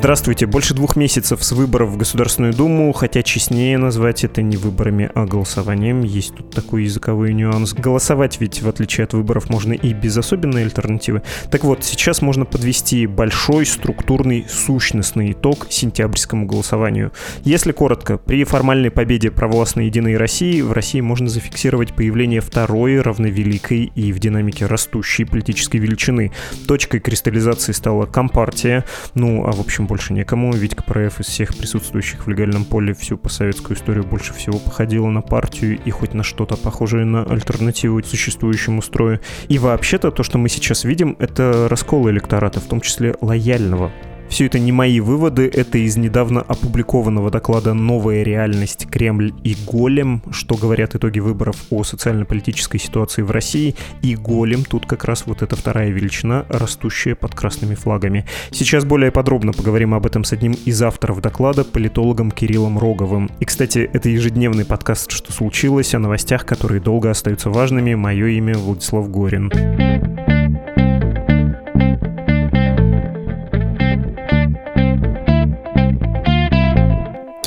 Здравствуйте. Больше двух месяцев с выборов в Государственную Думу, хотя честнее назвать это не выборами, а голосованием. Есть тут такой языковой нюанс. Голосовать ведь, в отличие от выборов, можно и без особенной альтернативы. Так вот, сейчас можно подвести большой структурный сущностный итог сентябрьскому голосованию. Если коротко, при формальной победе провластной Единой России в России можно зафиксировать появление второй равновеликой и в динамике растущей политической величины. Точкой кристаллизации стала Компартия, ну, а в общем больше некому. Ведь КПРФ из всех присутствующих в легальном поле всю постсоветскую историю больше всего походила на партию и хоть на что-то похожее на альтернативу существующему строю. И вообще-то то, что мы сейчас видим, это раскол электората, в том числе лояльного все это не мои выводы, это из недавно опубликованного доклада «Новая реальность. Кремль и Голем», что говорят итоги выборов о социально-политической ситуации в России. И Голем тут как раз вот эта вторая величина, растущая под красными флагами. Сейчас более подробно поговорим об этом с одним из авторов доклада, политологом Кириллом Роговым. И, кстати, это ежедневный подкаст «Что случилось?» о новостях, которые долго остаются важными. Мое имя Владислав Горин.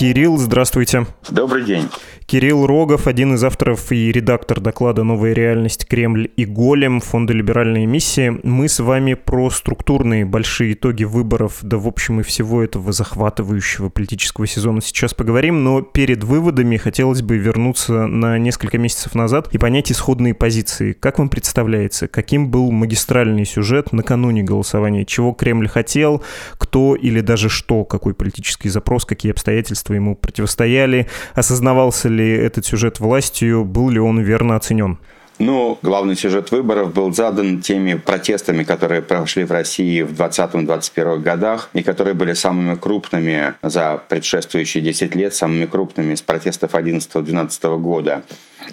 Кирилл, здравствуйте. Добрый день. Кирилл Рогов, один из авторов и редактор доклада «Новая реальность. Кремль и Голем» Фонда «Либеральные миссии». Мы с вами про структурные большие итоги выборов, да в общем и всего этого захватывающего политического сезона сейчас поговорим, но перед выводами хотелось бы вернуться на несколько месяцев назад и понять исходные позиции. Как вам представляется, каким был магистральный сюжет накануне голосования? Чего Кремль хотел, кто или даже что, какой политический запрос, какие обстоятельства ему противостояли, осознавался ли этот сюжет властью, был ли он верно оценен? Ну, главный сюжет выборов был задан теми протестами, которые прошли в России в 2020-2021 годах и которые были самыми крупными за предшествующие 10 лет, самыми крупными с протестов 2011-2012 года.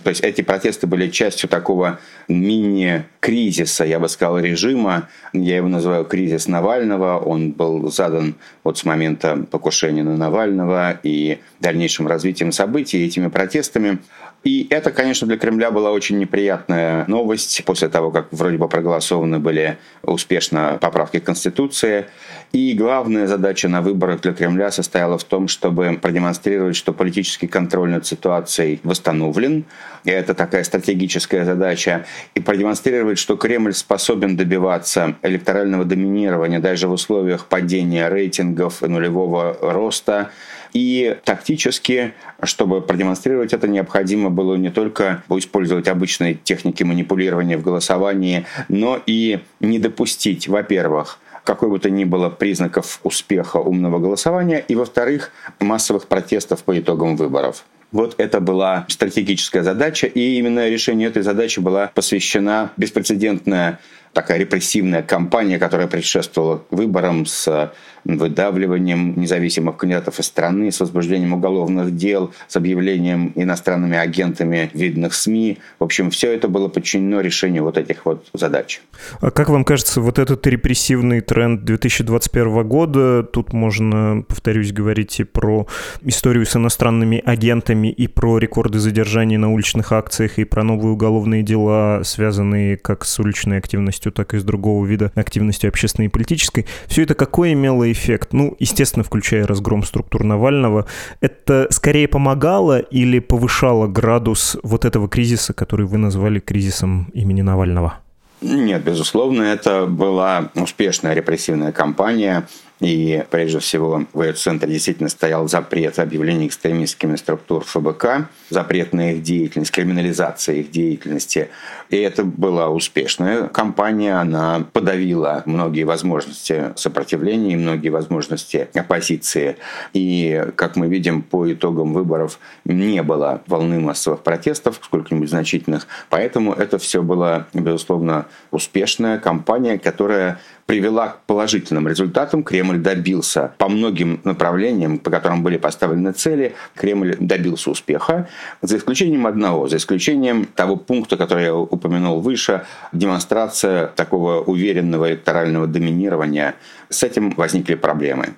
То есть эти протесты были частью такого мини-кризиса, я бы сказал, режима. Я его называю кризис Навального. Он был задан вот с момента покушения на Навального и дальнейшим развитием событий этими протестами. И это, конечно, для Кремля была очень неприятная новость после того, как вроде бы проголосованы были успешно поправки к Конституции. И главная задача на выборах для Кремля состояла в том, чтобы продемонстрировать, что политический контроль над ситуацией восстановлен. И это такая стратегическая задача. И продемонстрировать, что Кремль способен добиваться электорального доминирования даже в условиях падения рейтингов и нулевого роста и тактически, чтобы продемонстрировать это, необходимо было не только использовать обычные техники манипулирования в голосовании, но и не допустить, во-первых, какой бы то ни было признаков успеха умного голосования, и, во-вторых, массовых протестов по итогам выборов. Вот это была стратегическая задача, и именно решению этой задачи была посвящена беспрецедентная такая репрессивная кампания, которая предшествовала выборам с выдавливанием независимых кандидатов из страны, с возбуждением уголовных дел, с объявлением иностранными агентами видных СМИ. В общем, все это было подчинено решению вот этих вот задач. А как вам кажется, вот этот репрессивный тренд 2021 года, тут можно, повторюсь, говорить и про историю с иностранными агентами, и про рекорды задержаний на уличных акциях, и про новые уголовные дела, связанные как с уличной активностью, так и с другого вида активностью общественной и политической. Все это какое имело эффект? Ну, естественно, включая разгром структур Навального. Это скорее помогало или повышало градус вот этого кризиса, который вы назвали кризисом имени Навального? Нет, безусловно, это была успешная репрессивная кампания. И прежде всего в ее центре действительно стоял запрет объявления экстремистскими структур ФБК, запрет на их деятельность, криминализация их деятельности. И это была успешная кампания, она подавила многие возможности сопротивления и многие возможности оппозиции. И, как мы видим, по итогам выборов не было волны массовых протестов, сколько-нибудь значительных. Поэтому это все была, безусловно, успешная кампания, которая привела к положительным результатам. Кремль добился по многим направлениям, по которым были поставлены цели, Кремль добился успеха, за исключением одного, за исключением того пункта, который я упомянул выше, демонстрация такого уверенного электорального доминирования. С этим возникли проблемы.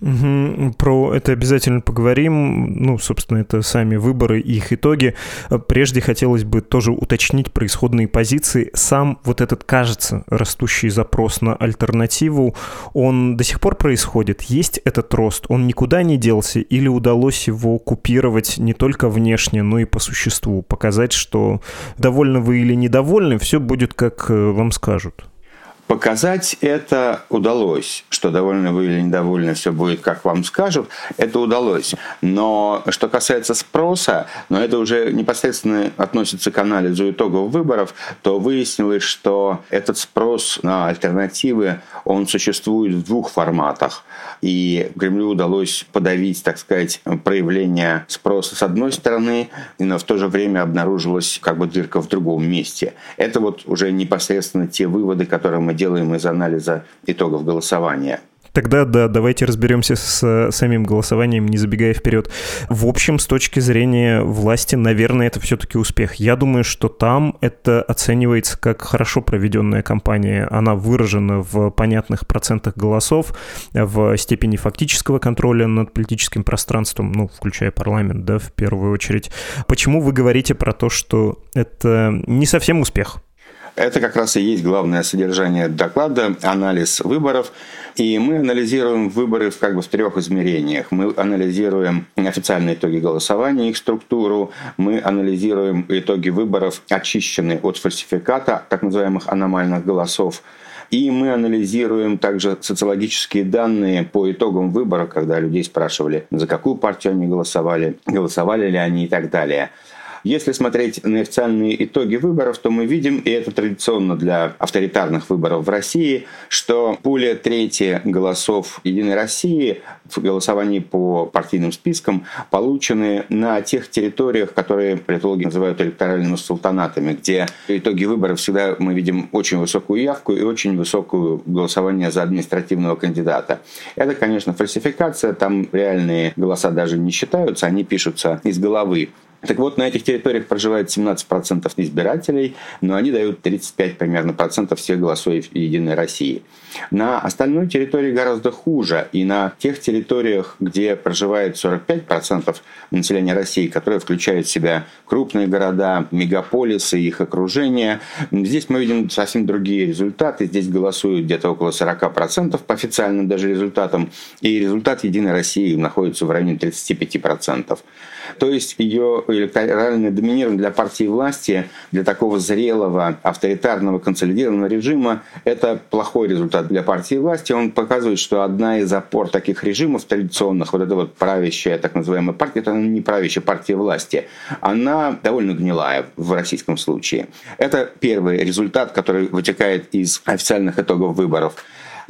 Угу, про это обязательно поговорим. Ну, собственно, это сами выборы и их итоги. Прежде хотелось бы тоже уточнить про исходные позиции. Сам вот этот, кажется, растущий запрос на альтернативу, он до сих пор происходит? Есть этот рост? Он никуда не делся? Или удалось его купировать не только внешне, но и по существу? Показать, что довольны вы или недовольны, все будет, как э, вам скажут? Показать это удалось, что довольны вы или недовольны, все будет, как вам скажут, это удалось. Но что касается спроса, но это уже непосредственно относится к анализу итогов выборов, то выяснилось, что этот спрос на альтернативы, он существует в двух форматах. И Кремлю удалось подавить, так сказать, проявление спроса с одной стороны, но в то же время обнаружилась как бы дырка в другом месте. Это вот уже непосредственно те выводы, которые мы делаем из анализа итогов голосования. Тогда да, давайте разберемся с э, самим голосованием, не забегая вперед. В общем, с точки зрения власти, наверное, это все-таки успех. Я думаю, что там это оценивается как хорошо проведенная кампания. Она выражена в понятных процентах голосов, в степени фактического контроля над политическим пространством, ну, включая парламент, да, в первую очередь. Почему вы говорите про то, что это не совсем успех? Это как раз и есть главное содержание доклада, анализ выборов. И мы анализируем выборы как бы в трех измерениях. Мы анализируем официальные итоги голосования, их структуру. Мы анализируем итоги выборов, очищенные от фальсификата, так называемых аномальных голосов. И мы анализируем также социологические данные по итогам выборов, когда людей спрашивали, за какую партию они голосовали, голосовали ли они и так далее. Если смотреть на официальные итоги выборов, то мы видим, и это традиционно для авторитарных выборов в России, что более трети голосов «Единой России» в голосовании по партийным спискам получены на тех территориях, которые политологи называют электоральными султанатами, где итоги выборов всегда мы видим очень высокую явку и очень высокую голосование за административного кандидата. Это, конечно, фальсификация, там реальные голоса даже не считаются, они пишутся из головы. Так вот, на этих территориях проживает 17% избирателей, но они дают 35 примерно процентов всех голосов Единой России. На остальной территории гораздо хуже. И на тех территориях, где проживает 45% населения России, которые включают в себя крупные города, мегаполисы, их окружение, здесь мы видим совсем другие результаты. Здесь голосуют где-то около 40% по официальным даже результатам. И результат Единой России находится в районе 35%. То есть ее электоральное доминирование для партии власти, для такого зрелого, авторитарного, консолидированного режима, это плохой результат для партии власти. Он показывает, что одна из опор таких режимов традиционных, вот эта вот правящая, так называемая партия, это не правящая партия власти, она довольно гнилая в российском случае. Это первый результат, который вытекает из официальных итогов выборов.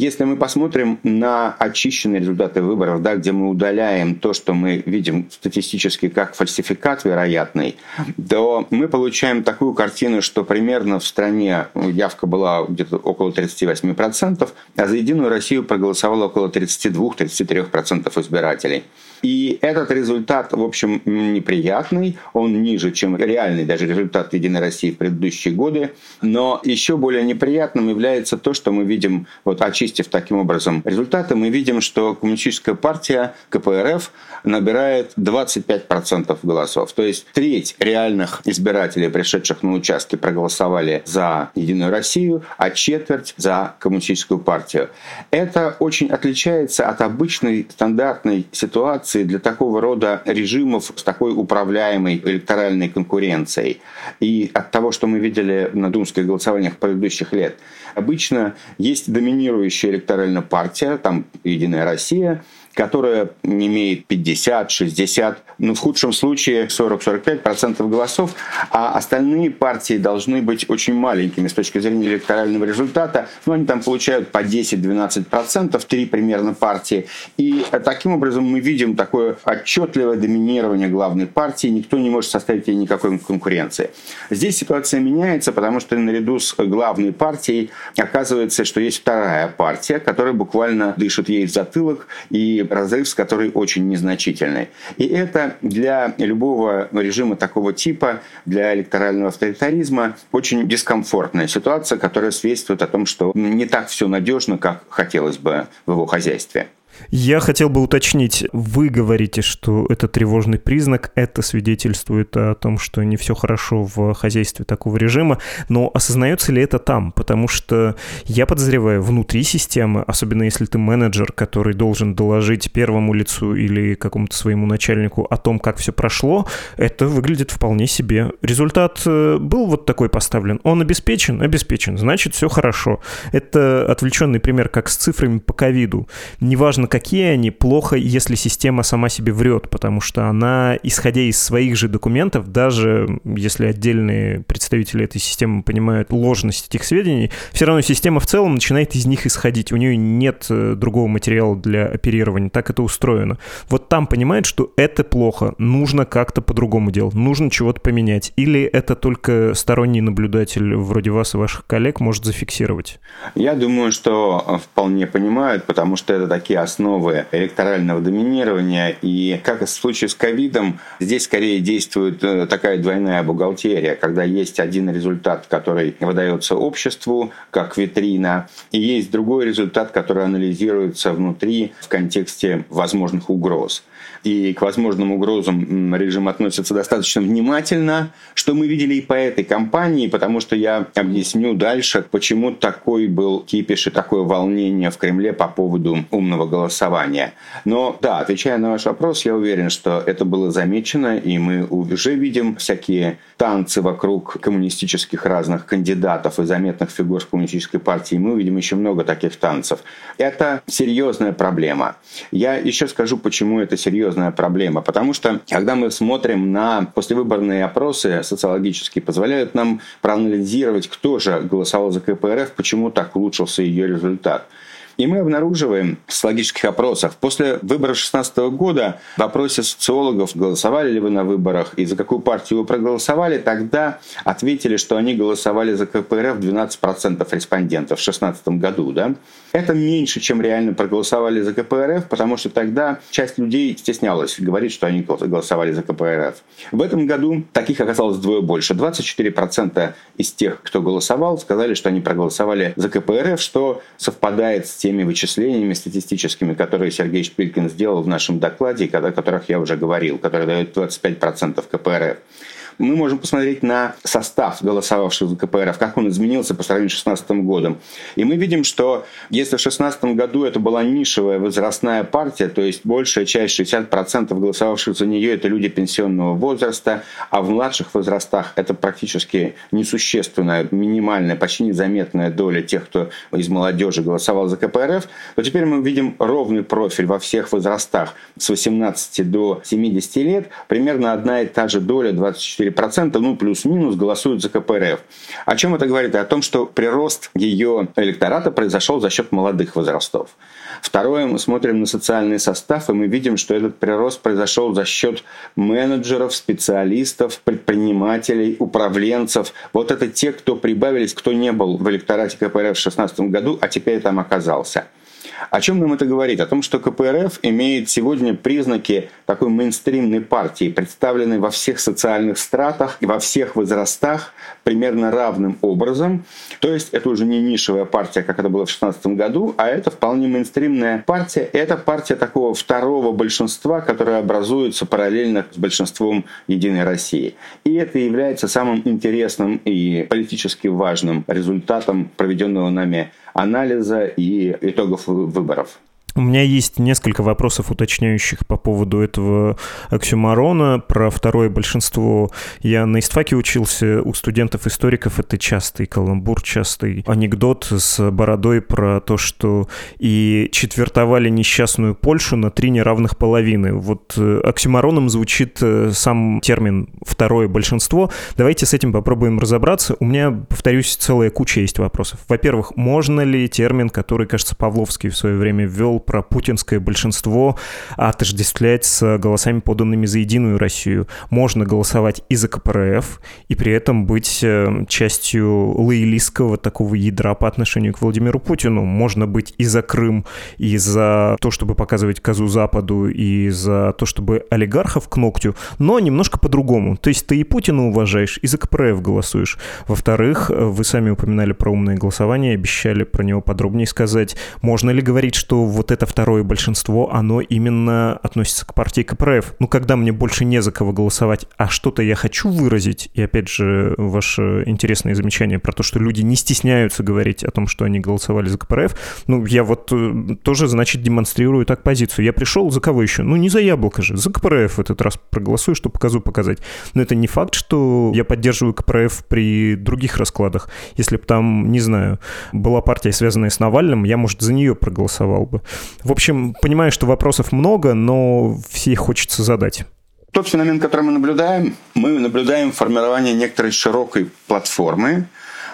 Если мы посмотрим на очищенные результаты выборов, да, где мы удаляем то, что мы видим статистически как фальсификат вероятный, то мы получаем такую картину, что примерно в стране явка была где-то около 38%, а за Единую Россию проголосовало около 32-33% избирателей. И этот результат, в общем, неприятный, он ниже, чем реальный даже результат Единой России в предыдущие годы. Но еще более неприятным является то, что мы видим, вот очистив таким образом результаты, мы видим, что Коммунистическая партия КПРФ набирает 25% голосов. То есть треть реальных избирателей, пришедших на участки, проголосовали за Единую Россию, а четверть за Коммунистическую партию. Это очень отличается от обычной стандартной ситуации, реакции для такого рода режимов с такой управляемой электоральной конкуренцией. И от того, что мы видели на думских голосованиях предыдущих лет, обычно есть доминирующая электоральная партия, там «Единая Россия», которая имеет 50, 60, ну, в худшем случае 40-45% голосов, а остальные партии должны быть очень маленькими с точки зрения электорального результата. Ну, они там получают по 10-12%, три примерно партии. И таким образом мы видим такое отчетливое доминирование главной партии, никто не может составить ей никакой конкуренции. Здесь ситуация меняется, потому что наряду с главной партией оказывается, что есть вторая партия, которая буквально дышит ей в затылок, и разрыв с которой очень незначительный. И это для любого режима такого типа, для электорального авторитаризма очень дискомфортная ситуация, которая свидетельствует о том, что не так все надежно, как хотелось бы в его хозяйстве. Я хотел бы уточнить, вы говорите, что это тревожный признак, это свидетельствует о том, что не все хорошо в хозяйстве такого режима, но осознается ли это там? Потому что я подозреваю, внутри системы, особенно если ты менеджер, который должен доложить первому лицу или какому-то своему начальнику о том, как все прошло, это выглядит вполне себе. Результат э, был вот такой поставлен. Он обеспечен? Обеспечен. Значит, все хорошо. Это отвлеченный пример, как с цифрами по ковиду. Неважно, какие они, плохо, если система сама себе врет, потому что она, исходя из своих же документов, даже если отдельные представители этой системы понимают ложность этих сведений, все равно система в целом начинает из них исходить. У нее нет э, другого материала для оперирования, так это устроено. Вот там понимает, что это плохо, нужно как-то по-другому делать, нужно чего-то поменять. Или это только сторонний наблюдатель вроде вас и ваших коллег может зафиксировать? Я думаю, что вполне понимают, потому что это такие основы основы электорального доминирования. И как в случае с ковидом, здесь скорее действует э, такая двойная бухгалтерия, когда есть один результат, который выдается обществу как витрина, и есть другой результат, который анализируется внутри в контексте возможных угроз и к возможным угрозам режим относится достаточно внимательно, что мы видели и по этой кампании, потому что я объясню дальше, почему такой был кипиш и такое волнение в Кремле по поводу умного голосования. Но да, отвечая на ваш вопрос, я уверен, что это было замечено, и мы уже видим всякие танцы вокруг коммунистических разных кандидатов и заметных фигур в коммунистической партии. Мы увидим еще много таких танцев. Это серьезная проблема. Я еще скажу, почему это серьезная серьезная проблема, потому что когда мы смотрим на послевыборные опросы социологические, позволяют нам проанализировать, кто же голосовал за КПРФ, почему так улучшился ее результат. И мы обнаруживаем в социологических опросах, после выборов 2016 года в опросе социологов, голосовали ли вы на выборах и за какую партию вы проголосовали, тогда ответили, что они голосовали за КПРФ 12% респондентов в 2016 году. Да? Это меньше, чем реально проголосовали за КПРФ, потому что тогда часть людей стеснялась говорить, что они голосовали за КПРФ. В этом году таких оказалось вдвое больше. 24% из тех, кто голосовал, сказали, что они проголосовали за КПРФ, что совпадает с теми вычислениями статистическими, которые Сергей Шпилькин сделал в нашем докладе, о которых я уже говорил, которые дают 25% КПРФ мы можем посмотреть на состав голосовавших за КПРФ, как он изменился по сравнению с 2016 годом. И мы видим, что если в 2016 году это была нишевая возрастная партия, то есть большая часть, 60% голосовавших за нее, это люди пенсионного возраста, а в младших возрастах это практически несущественная, минимальная, почти незаметная доля тех, кто из молодежи голосовал за КПРФ, то теперь мы видим ровный профиль во всех возрастах с 18 до 70 лет, примерно одна и та же доля, 24 4%, ну плюс-минус, голосуют за КПРФ. О чем это говорит? О том, что прирост ее электората произошел за счет молодых возрастов. Второе, мы смотрим на социальный состав, и мы видим, что этот прирост произошел за счет менеджеров, специалистов, предпринимателей, управленцев. Вот это те, кто прибавились, кто не был в электорате КПРФ в 2016 году, а теперь там оказался. О чем нам это говорит? О том, что КПРФ имеет сегодня признаки такой мейнстримной партии, представленной во всех социальных стратах и во всех возрастах примерно равным образом. То есть это уже не нишевая партия, как это было в 2016 году, а это вполне мейнстримная партия. Это партия такого второго большинства, которое образуется параллельно с большинством Единой России. И это является самым интересным и политически важным результатом проведенного нами анализа и итогов выборов. У меня есть несколько вопросов уточняющих по поводу этого оксюмарона. Про второе большинство я на истфаке учился. У студентов-историков это частый каламбур, частый анекдот с бородой про то, что и четвертовали несчастную Польшу на три неравных половины. Вот э, оксюмароном звучит э, сам термин «второе большинство». Давайте с этим попробуем разобраться. У меня, повторюсь, целая куча есть вопросов. Во-первых, можно ли термин, который, кажется, Павловский в свое время ввел, про путинское большинство отождествлять с голосами, поданными за Единую Россию. Можно голосовать и за КПРФ, и при этом быть э, частью лоялистского такого ядра по отношению к Владимиру Путину. Можно быть и за Крым, и за то, чтобы показывать козу Западу, и за то, чтобы олигархов к ногтю, но немножко по-другому. То есть ты и Путина уважаешь, и за КПРФ голосуешь. Во-вторых, вы сами упоминали про умное голосование, обещали про него подробнее сказать. Можно ли говорить, что вот это второе большинство, оно именно относится к партии КПРФ. Ну, когда мне больше не за кого голосовать, а что-то я хочу выразить, и опять же, ваше интересное замечание про то, что люди не стесняются говорить о том, что они голосовали за КПРФ, ну, я вот э, тоже, значит, демонстрирую так позицию. Я пришел за кого еще? Ну, не за яблоко же, за КПРФ в этот раз проголосую, чтобы показу показать. Но это не факт, что я поддерживаю КПРФ при других раскладах. Если бы там, не знаю, была партия, связанная с Навальным, я, может, за нее проголосовал бы. В общем, понимаю, что вопросов много, но все их хочется задать. Тот феномен, который мы наблюдаем, мы наблюдаем формирование некоторой широкой платформы,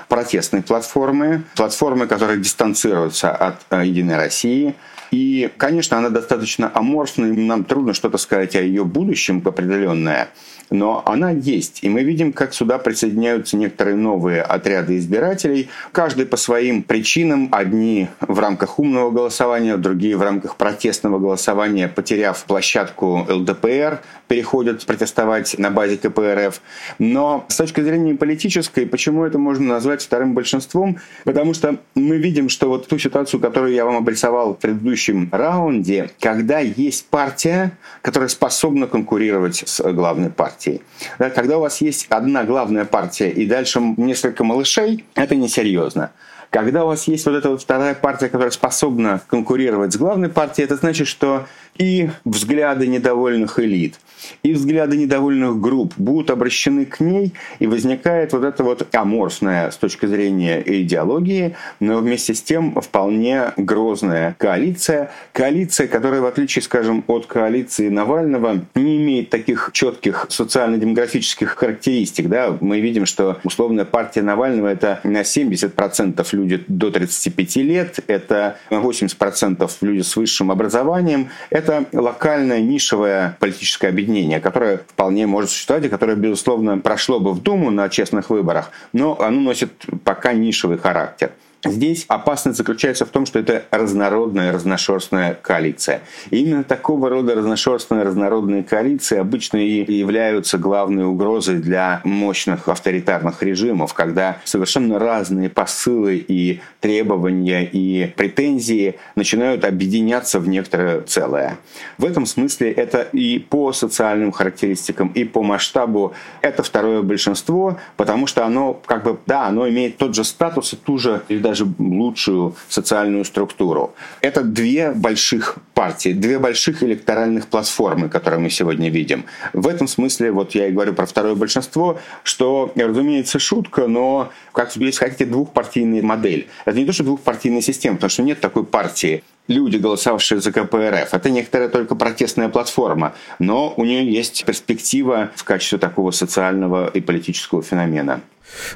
протестной платформы, платформы, которая дистанцируется от э, «Единой России», и, конечно, она достаточно аморфна, и нам трудно что-то сказать о ее будущем определенное но она есть. И мы видим, как сюда присоединяются некоторые новые отряды избирателей, каждый по своим причинам, одни в рамках умного голосования, другие в рамках протестного голосования, потеряв площадку ЛДПР, переходят протестовать на базе КПРФ. Но с точки зрения политической, почему это можно назвать вторым большинством? Потому что мы видим, что вот ту ситуацию, которую я вам обрисовал в предыдущем раунде, когда есть партия, которая способна конкурировать с главной партией, партией. Да, когда у вас есть одна главная партия и дальше несколько малышей, это несерьезно. Когда у вас есть вот эта вот вторая партия, которая способна конкурировать с главной партией, это значит, что и взгляды недовольных элит, и взгляды недовольных групп будут обращены к ней, и возникает вот это вот аморфная с точки зрения идеологии, но вместе с тем вполне грозная коалиция. Коалиция, которая, в отличие, скажем, от коалиции Навального, не имеет таких четких социально-демографических характеристик. Да? Мы видим, что условная партия Навального — это на 70% люди до 35 лет, это на 80% люди с высшим образованием, это это локальное нишевое политическое объединение, которое вполне может существовать и которое, безусловно, прошло бы в Думу на честных выборах, но оно носит пока нишевый характер. Здесь опасность заключается в том, что это разнородная, разношерстная коалиция. И именно такого рода разношерстные, разнородные коалиции обычно и являются главной угрозой для мощных авторитарных режимов, когда совершенно разные посылы и требования и претензии начинают объединяться в некоторое целое. В этом смысле это и по социальным характеристикам, и по масштабу это второе большинство, потому что оно как бы, да, оно имеет тот же статус и ту же или даже лучшую социальную структуру. Это две больших партии, две больших электоральных платформы, которые мы сегодня видим. В этом смысле, вот я и говорю про второе большинство, что, разумеется, шутка, но, как если хотите, двухпартийная модель. Это не то, что двухпартийная система, потому что нет такой партии люди, голосовавшие за КПРФ. Это некоторая только протестная платформа, но у нее есть перспектива в качестве такого социального и политического феномена.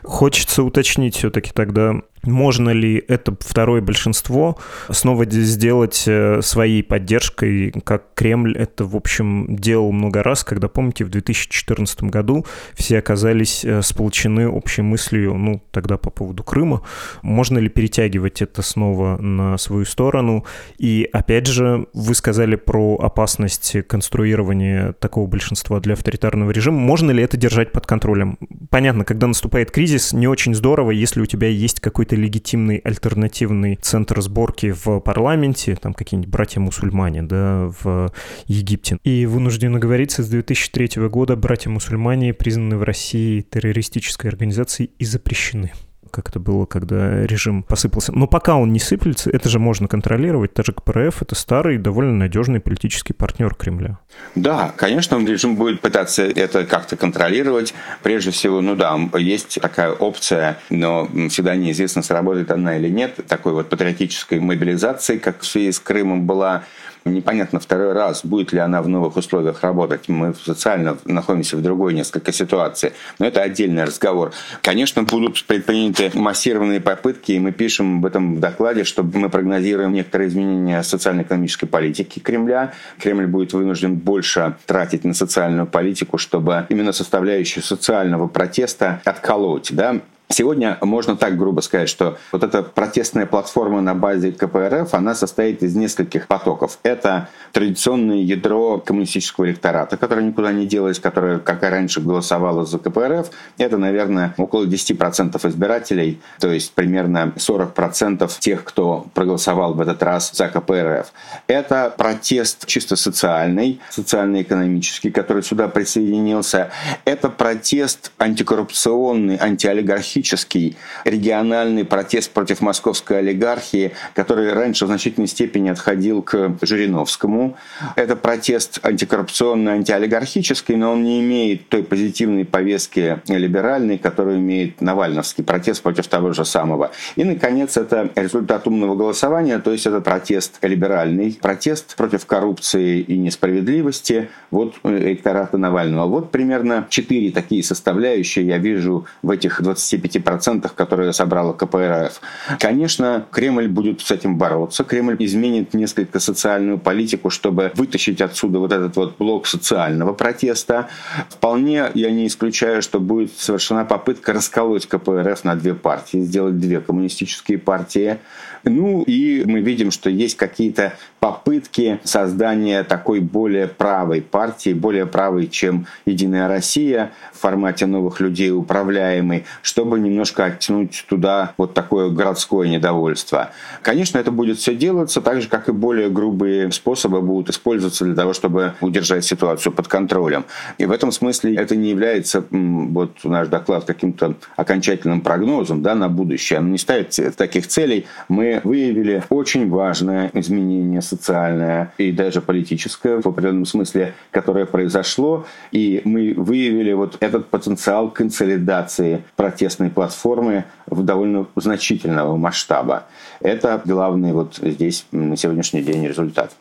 Хочется уточнить все-таки тогда, можно ли это второе большинство снова сделать э, своей поддержкой, как Кремль это, в общем, делал много раз, когда, помните, в 2014 году все оказались э, сполучены общей мыслью, ну, тогда по поводу Крыма. Можно ли перетягивать это снова на свою сторону? И, опять же, вы сказали про опасность конструирования такого большинства для авторитарного режима. Можно ли это держать под контролем? Понятно, когда наступает кризис, не очень здорово, если у тебя есть какой-то какой-то легитимный альтернативный центр сборки в парламенте, там какие-нибудь братья-мусульмане, да, в Египте. И вынуждены говориться, с 2003 года братья-мусульмане признаны в России террористической организацией и запрещены. Как это было, когда режим посыпался. Но пока он не сыплется, это же можно контролировать. Даже КПРФ — это старый, довольно надежный политический партнер Кремля. Да, конечно, режим будет пытаться это как-то контролировать. Прежде всего, ну да, есть такая опция, но всегда неизвестно, сработает она или нет, такой вот патриотической мобилизации, как в связи с Крымом была Непонятно второй раз, будет ли она в новых условиях работать. Мы социально находимся в другой несколько ситуации. Но это отдельный разговор. Конечно, будут предприняты массированные попытки, и мы пишем об этом в докладе, что мы прогнозируем некоторые изменения социально-экономической политики Кремля. Кремль будет вынужден больше тратить на социальную политику, чтобы именно составляющую социального протеста отколоть. Да? Сегодня можно так грубо сказать, что вот эта протестная платформа на базе КПРФ, она состоит из нескольких потоков. Это традиционное ядро коммунистического электората, которое никуда не делось, которое, как и раньше, голосовало за КПРФ. Это, наверное, около 10% избирателей, то есть примерно 40% тех, кто проголосовал в этот раз за КПРФ. Это протест чисто социальный, социально-экономический, который сюда присоединился. Это протест антикоррупционный, антиолигархический, специфический региональный протест против московской олигархии, который раньше в значительной степени отходил к Жириновскому. Это протест антикоррупционный, антиолигархический, но он не имеет той позитивной повестки либеральной, которую имеет Навальновский протест против того же самого. И, наконец, это результат умного голосования, то есть это протест либеральный, протест против коррупции и несправедливости вот электората Навального. Вот примерно четыре такие составляющие я вижу в этих 25 5%, которые собрала КПРФ. Конечно, Кремль будет с этим бороться. Кремль изменит несколько социальную политику, чтобы вытащить отсюда вот этот вот блок социального протеста. Вполне я не исключаю, что будет совершена попытка расколоть КПРФ на две партии, сделать две коммунистические партии. Ну и мы видим, что есть какие-то попытки создания такой более правой партии, более правой, чем «Единая Россия» в формате новых людей управляемой, чтобы немножко оттянуть туда вот такое городское недовольство. Конечно, это будет все делаться так же, как и более грубые способы будут использоваться для того, чтобы удержать ситуацию под контролем. И в этом смысле это не является, вот наш доклад, каким-то окончательным прогнозом да, на будущее. Он не ставит таких целей. Мы выявили очень важное изменение социальное и даже политическое в определенном смысле, которое произошло. И мы выявили вот этот потенциал консолидации протестной платформы в довольно значительного масштаба. Это главный вот здесь на сегодняшний день результат.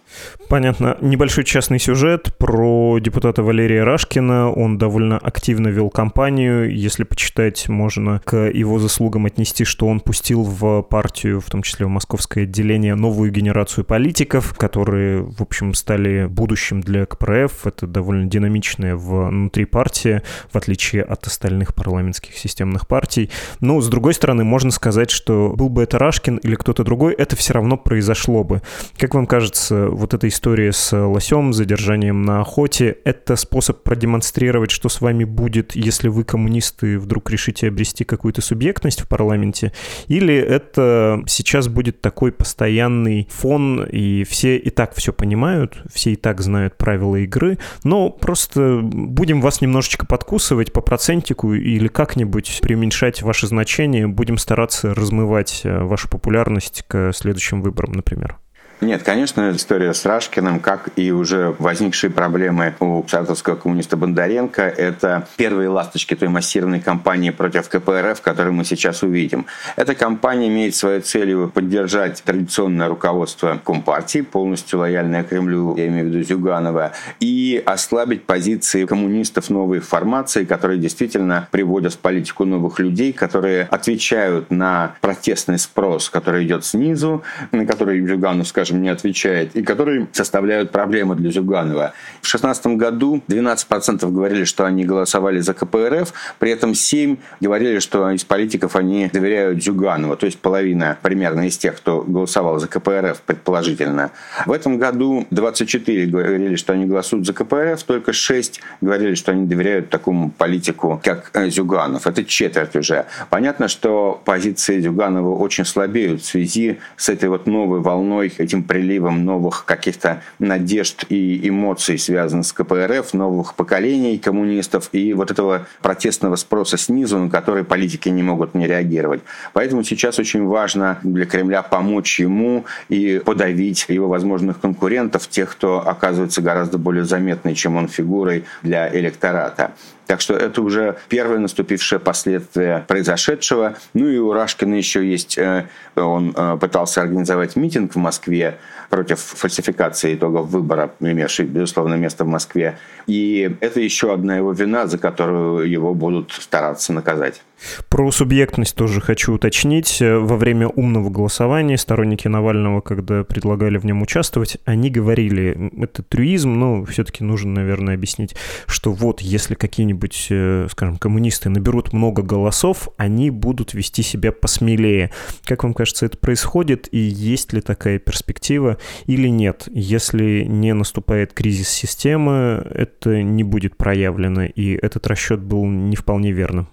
Понятно. Небольшой частный сюжет про депутата Валерия Рашкина. Он довольно активно вел кампанию. Если почитать, можно к его заслугам отнести, что он пустил в партию, в том числе в московское отделение, новую генерацию политиков, которые, в общем, стали будущим для КПРФ. Это довольно динамичная внутри партия, в отличие от остальных парламентских системных партий. Но, с другой стороны, можно сказать, что был бы это Рашкин или кто-то другой, это все равно произошло бы. Как вам кажется, вот эта история с лосем, задержанием на охоте, это способ продемонстрировать, что с вами будет, если вы, коммунисты, вдруг решите обрести какую-то субъектность в парламенте? Или это сейчас будет такой постоянный фон, и все и так все понимают, все и так знают правила игры, но просто будем вас немножечко подкусывать по процентику или как-нибудь преуменьшать ваши значения, будем стараться размывать э, вашу популярность к следующим выборам, например? Нет, конечно, история с Рашкиным, как и уже возникшие проблемы у саратовского коммуниста Бондаренко, это первые ласточки той массированной кампании против КПРФ, которую мы сейчас увидим. Эта кампания имеет своей целью поддержать традиционное руководство Компартии, полностью лояльное Кремлю, я имею в виду Зюганова, и ослабить позиции коммунистов новой формации, которые действительно приводят в политику новых людей, которые отвечают на протестный спрос, который идет снизу, на который Зюганов, скажем, скажем, не отвечает, и которые составляют проблему для Зюганова. В 2016 году 12% говорили, что они голосовали за КПРФ, при этом 7 говорили, что из политиков они доверяют Зюганову, то есть половина примерно из тех, кто голосовал за КПРФ, предположительно. В этом году 24 говорили, что они голосуют за КПРФ, только 6 говорили, что они доверяют такому политику, как э, Зюганов. Это четверть уже. Понятно, что позиции Зюганова очень слабеют в связи с этой вот новой волной, этим общим приливом новых каких-то надежд и эмоций, связанных с КПРФ, новых поколений коммунистов и вот этого протестного спроса снизу, на который политики не могут не реагировать. Поэтому сейчас очень важно для Кремля помочь ему и подавить его возможных конкурентов, тех, кто оказывается гораздо более заметной, чем он фигурой для электората. Так что это уже первое наступившее последствие произошедшего. Ну и у Рашкина еще есть, э, он э, пытался организовать митинг в Москве против фальсификации итогов выбора, имевший, безусловно, место в Москве. И это еще одна его вина, за которую его будут стараться наказать. Про субъектность тоже хочу уточнить. Во время умного голосования сторонники Навального, когда предлагали в нем участвовать, они говорили, это трюизм, но все-таки нужно, наверное, объяснить, что вот если какие-нибудь, э, скажем, коммунисты наберут много голосов, они будут вести себя посмелее. Как вам кажется, это происходит и есть ли такая перспектива или нет? Если не наступает кризис системы, это не будет проявлено, и этот расчет был не вполне верным.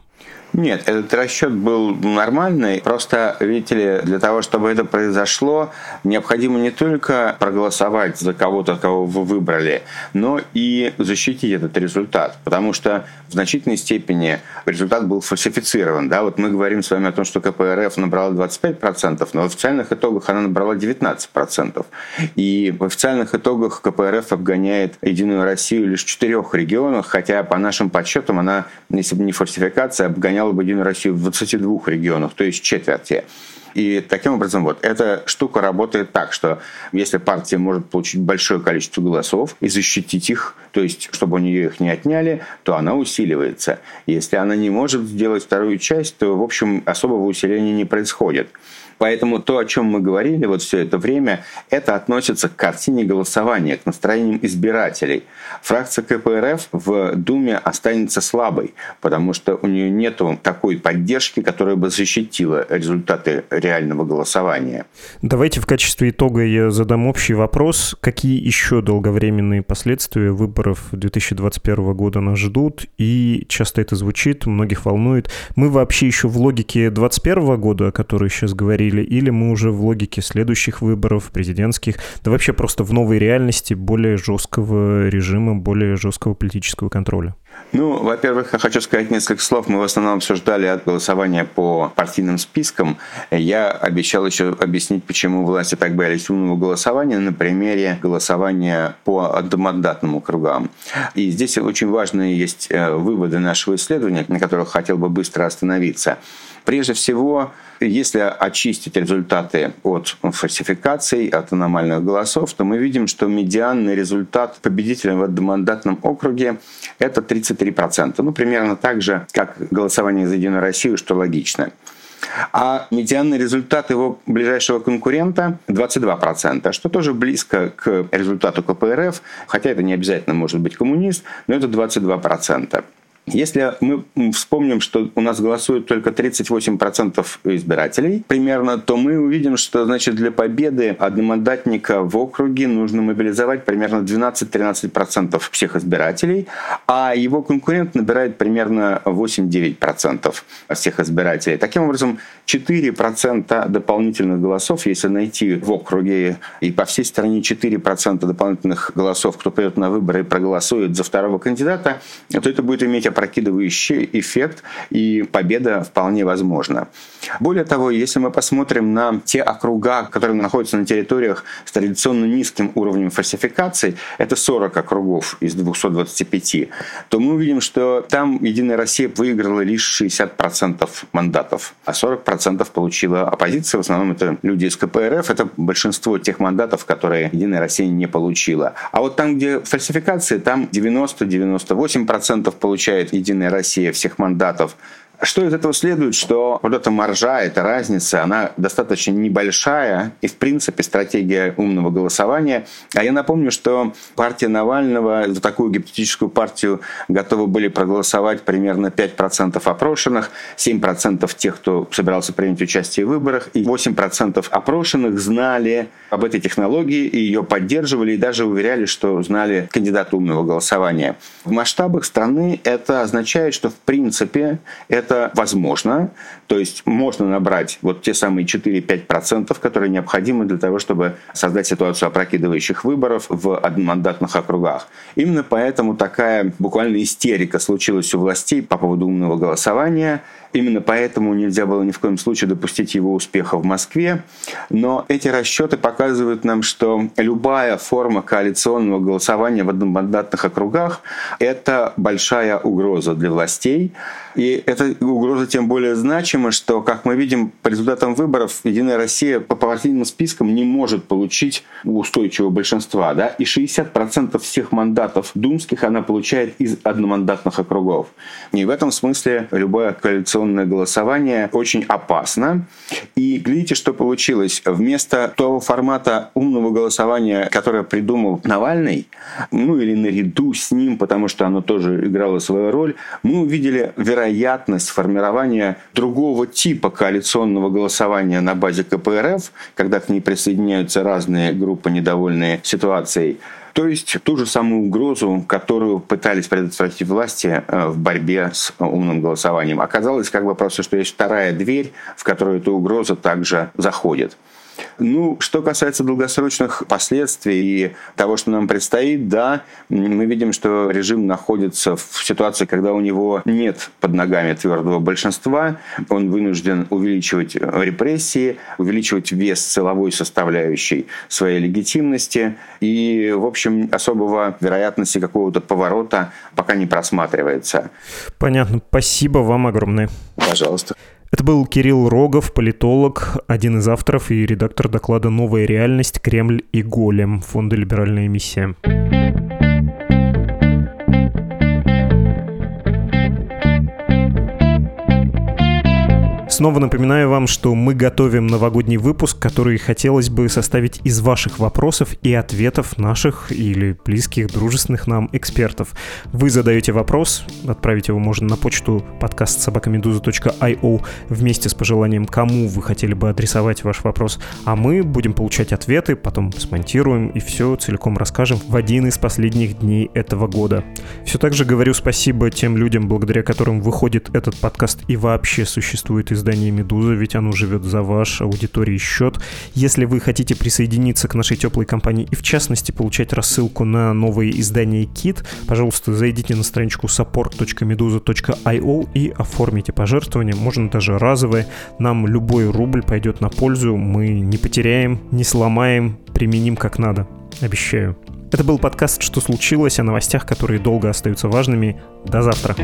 Нет, этот расчет был нормальный. Просто, видите ли, для того, чтобы это произошло, необходимо не только проголосовать за кого-то, кого вы выбрали, но и защитить этот результат. Потому что в значительной степени результат был фальсифицирован. Да? Вот мы говорим с вами о том, что КПРФ набрала 25%, но в официальных итогах она набрала 19%. И в официальных итогах КПРФ обгоняет Единую Россию лишь в четырех регионах, хотя по нашим подсчетам она, если бы не фальсификация, обгоняла бы Единую Россию в 22 регионах, то есть четверти. И таким образом вот эта штука работает так, что если партия может получить большое количество голосов и защитить их, то есть чтобы у нее их не отняли, то она усиливается. Если она не может сделать вторую часть, то, в общем, особого усиления не происходит. Поэтому то, о чем мы говорили вот все это время, это относится к картине голосования, к настроениям избирателей. Фракция КПРФ в Думе останется слабой, потому что у нее нет такой поддержки, которая бы защитила результаты реального голосования. Давайте в качестве итога я задам общий вопрос. Какие еще долговременные последствия выборов 2021 года нас ждут? И часто это звучит, многих волнует. Мы вообще еще в логике 2021 года, о которой сейчас говорили, говорили, или мы уже в логике следующих выборов, президентских, да вообще просто в новой реальности более жесткого режима, более жесткого политического контроля? Ну, во-первых, я хочу сказать несколько слов. Мы в основном обсуждали от голосования по партийным спискам. Я обещал еще объяснить, почему власти так боялись умного голосования на примере голосования по одномандатным округам. И здесь очень важные есть э, выводы нашего исследования, на которых хотел бы быстро остановиться. Прежде всего, если очистить результаты от фальсификаций, от аномальных голосов, то мы видим, что медианный результат победителя в одномандатном округе – это 33%. Ну, примерно так же, как голосование за Единую Россию, что логично. А медианный результат его ближайшего конкурента 22%, что тоже близко к результату КПРФ, хотя это не обязательно может быть коммунист, но это 22%. Если мы вспомним, что у нас голосуют только 38% избирателей примерно, то мы увидим, что значит, для победы одномандатника в округе нужно мобилизовать примерно 12-13% всех избирателей, а его конкурент набирает примерно 8-9% всех избирателей. Таким образом, 4% дополнительных голосов, если найти в округе и по всей стране 4% дополнительных голосов, кто придет на выборы и проголосует за второго кандидата, то это будет иметь опрокидывающий эффект, и победа вполне возможна. Более того, если мы посмотрим на те округа, которые находятся на территориях с традиционно низким уровнем фальсификации, это 40 округов из 225, то мы увидим, что там Единая Россия выиграла лишь 60% мандатов, а 40% получила оппозиция. В основном это люди из КПРФ, это большинство тех мандатов, которые Единая Россия не получила. А вот там, где фальсификации, там 90-98% получает «Единая Россия» всех мандатов что из этого следует, что вот эта маржа, эта разница, она достаточно небольшая, и в принципе стратегия умного голосования. А я напомню, что партия Навального за такую гипотетическую партию готовы были проголосовать примерно 5% опрошенных, 7% тех, кто собирался принять участие в выборах, и 8% опрошенных знали об этой технологии и ее поддерживали, и даже уверяли, что знали кандидата умного голосования. В масштабах страны это означает, что в принципе это это возможно. То есть можно набрать вот те самые 4-5%, которые необходимы для того, чтобы создать ситуацию опрокидывающих выборов в одномандатных округах. Именно поэтому такая буквально истерика случилась у властей по поводу умного голосования. Именно поэтому нельзя было ни в коем случае допустить его успеха в Москве. Но эти расчеты показывают нам, что любая форма коалиционного голосования в одномандатных округах – это большая угроза для властей. И эта угроза тем более значима, что, как мы видим, по результатам выборов Единая Россия по партийным спискам не может получить устойчивого большинства. Да? И 60% всех мандатов думских она получает из одномандатных округов. И в этом смысле любое коалиционное голосование очень опасно. И глядите, что получилось. Вместо того формата умного голосования, которое придумал Навальный, ну или наряду с ним, потому что оно тоже играло свою роль, мы увидели вероятность формирования другого типа коалиционного голосования на базе КПРФ, когда к ней присоединяются разные группы, недовольные ситуацией, то есть ту же самую угрозу, которую пытались предотвратить власти э, в борьбе с умным голосованием. Оказалось как бы просто, что есть вторая дверь, в которую эта угроза также заходит. Ну, что касается долгосрочных последствий и того, что нам предстоит, да, мы видим, что режим находится в ситуации, когда у него нет под ногами твердого большинства, он вынужден увеличивать репрессии, увеличивать вес силовой составляющей своей легитимности, и, в общем, особого вероятности какого-то поворота пока не просматривается. Понятно. Спасибо вам огромное. Пожалуйста. Это был Кирилл Рогов, политолог, один из авторов и редактор доклада «Новая реальность. Кремль и голем» Фонда «Либеральная миссия». Снова напоминаю вам, что мы готовим новогодний выпуск, который хотелось бы составить из ваших вопросов и ответов наших или близких, дружественных нам экспертов. Вы задаете вопрос, отправить его можно на почту подкаст собакамедуза.io вместе с пожеланием, кому вы хотели бы адресовать ваш вопрос, а мы будем получать ответы, потом смонтируем и все целиком расскажем в один из последних дней этого года. Все так же говорю спасибо тем людям, благодаря которым выходит этот подкаст и вообще существует из издание «Медуза», ведь оно живет за ваш аудитории счет. Если вы хотите присоединиться к нашей теплой компании и, в частности, получать рассылку на новые издания «Кит», пожалуйста, зайдите на страничку support.meduza.io и оформите пожертвование, можно даже разовое. Нам любой рубль пойдет на пользу, мы не потеряем, не сломаем, применим как надо. Обещаю. Это был подкаст «Что случилось?» о новостях, которые долго остаются важными. До завтра.